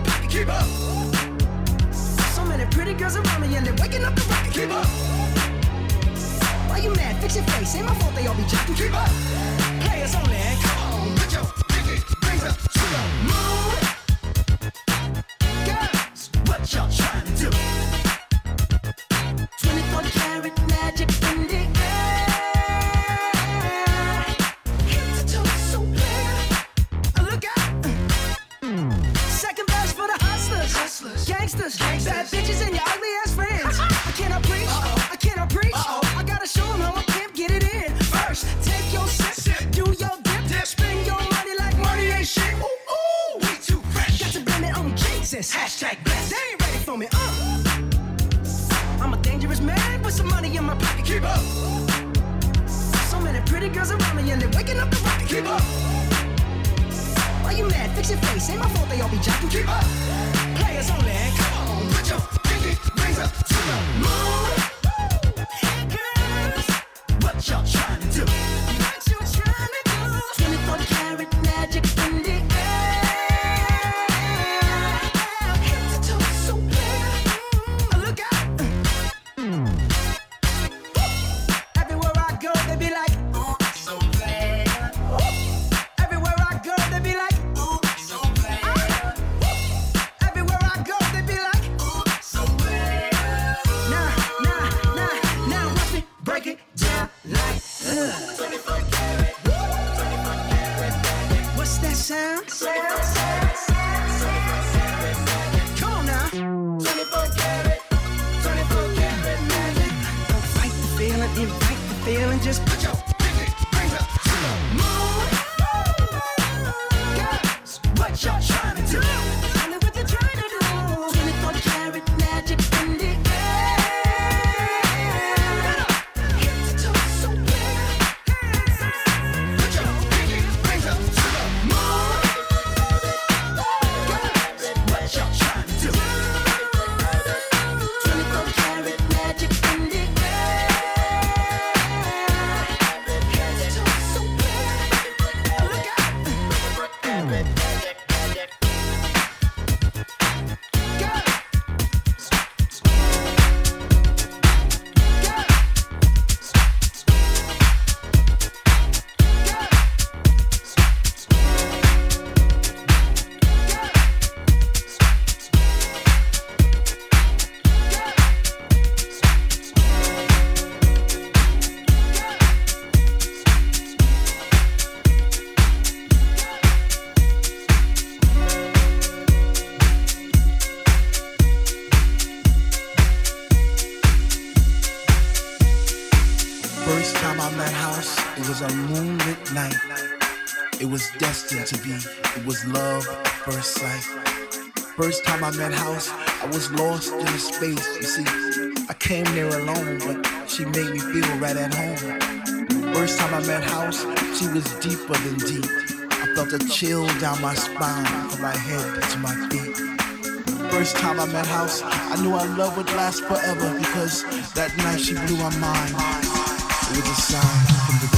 my pocket, keep up. So many pretty girls around me, and they're waking up the rocket, keep up. Why you mad? Fix your face. Ain't my fault they all be jacking. keep up. Players only, eh? come on, put your pinky rings up to the moon. feeling, invite the feeling, just put your pinky rings up to the moon. I met house, I was lost in the space. You see, I came there alone, but she made me feel right at home. First time I met house, she was deeper than deep. I felt a chill down my spine from my head to my feet. first time I met House, I knew our love would last forever because that night she blew my mind. It was a sign from the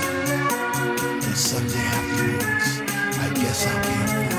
Sunday afternoons. I guess I'll be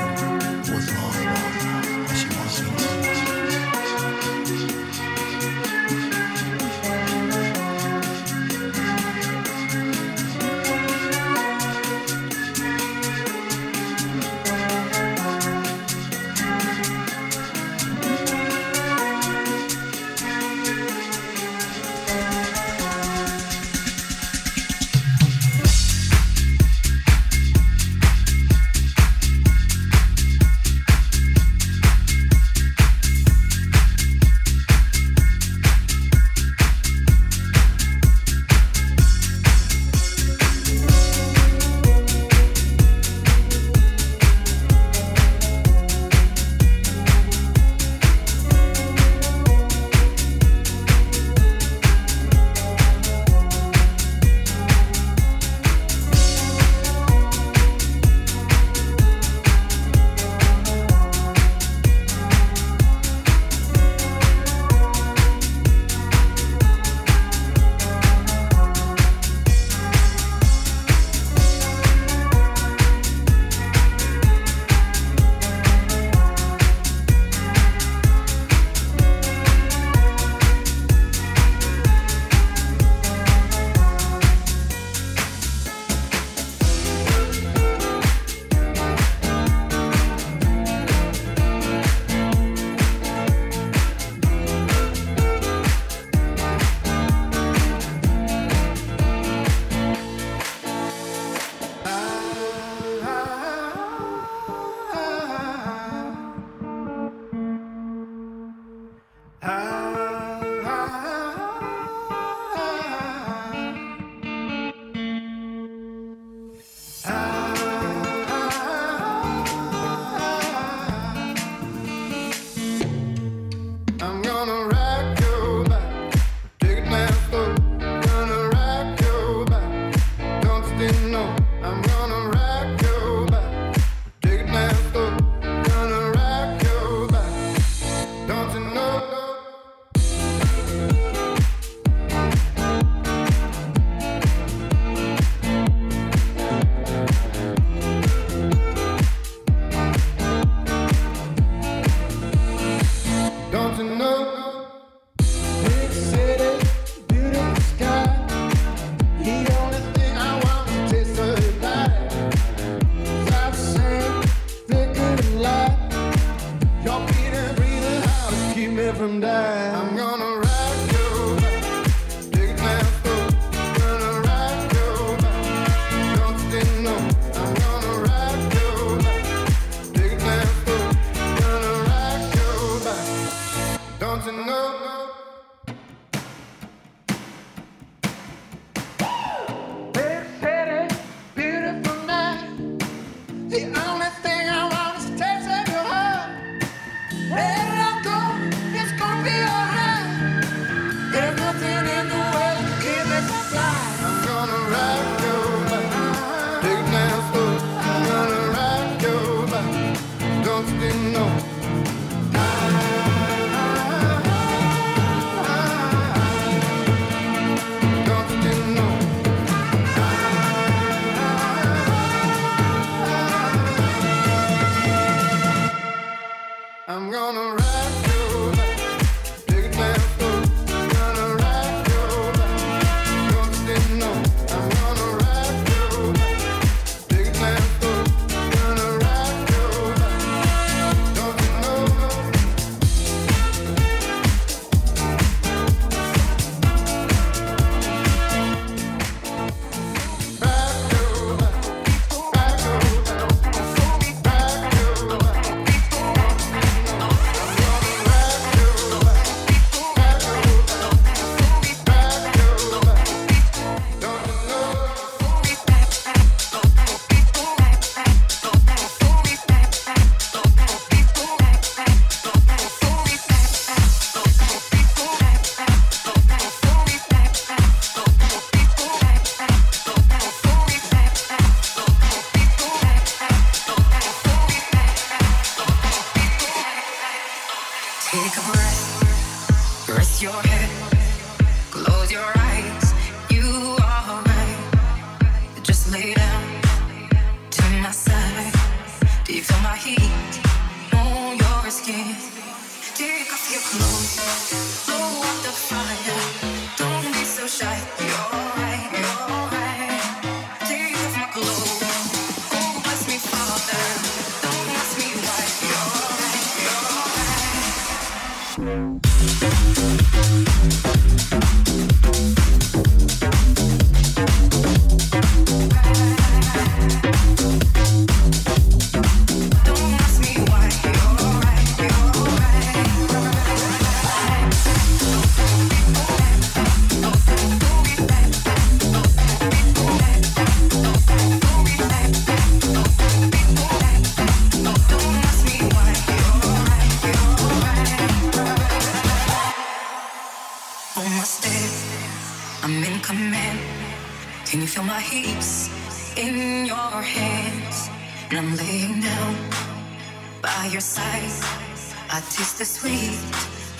the sweet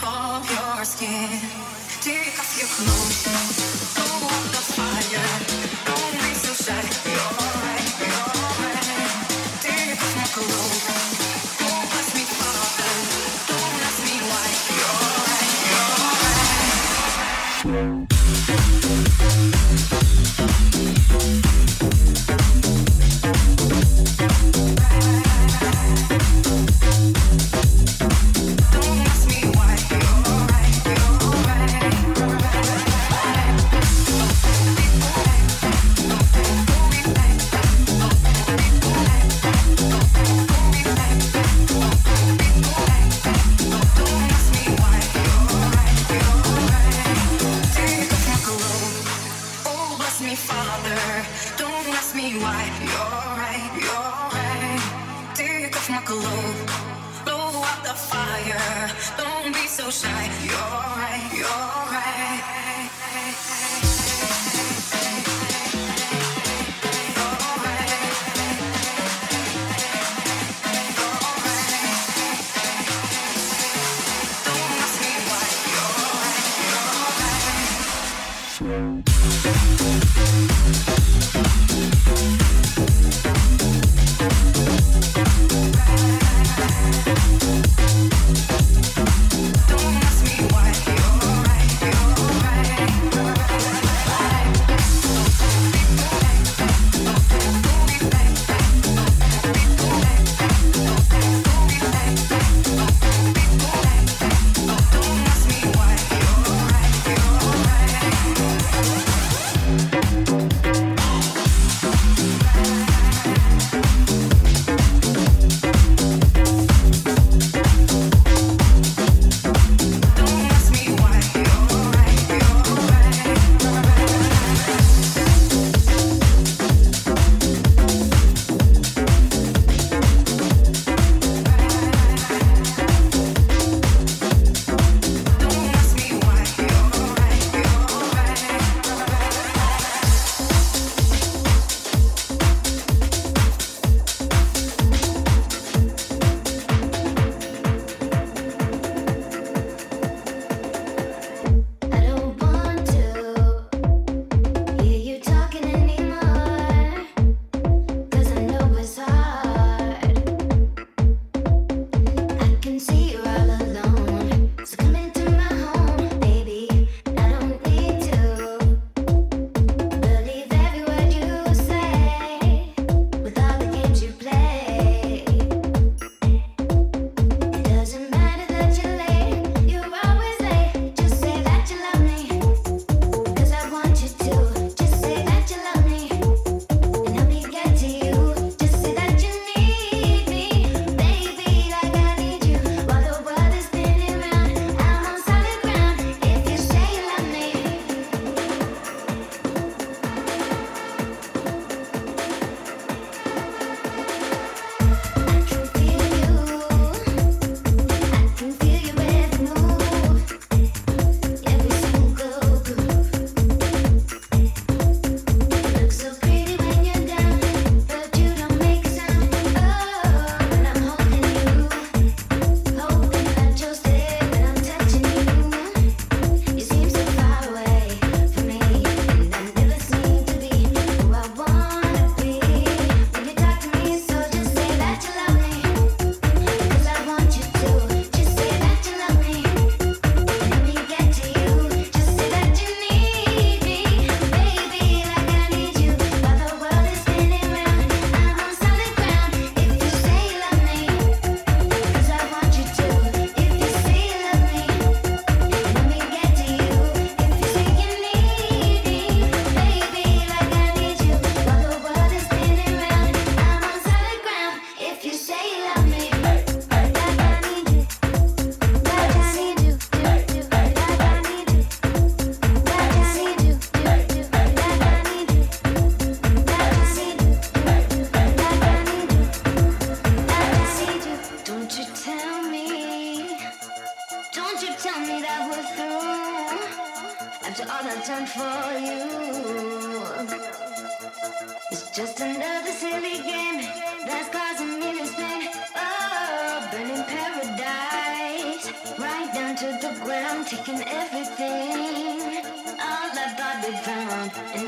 of your skin. Take off your clothes.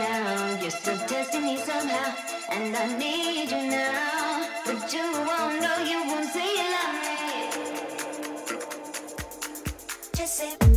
down. You're still testing me somehow, and I need you now. But you won't know, you won't say you love me. Just say.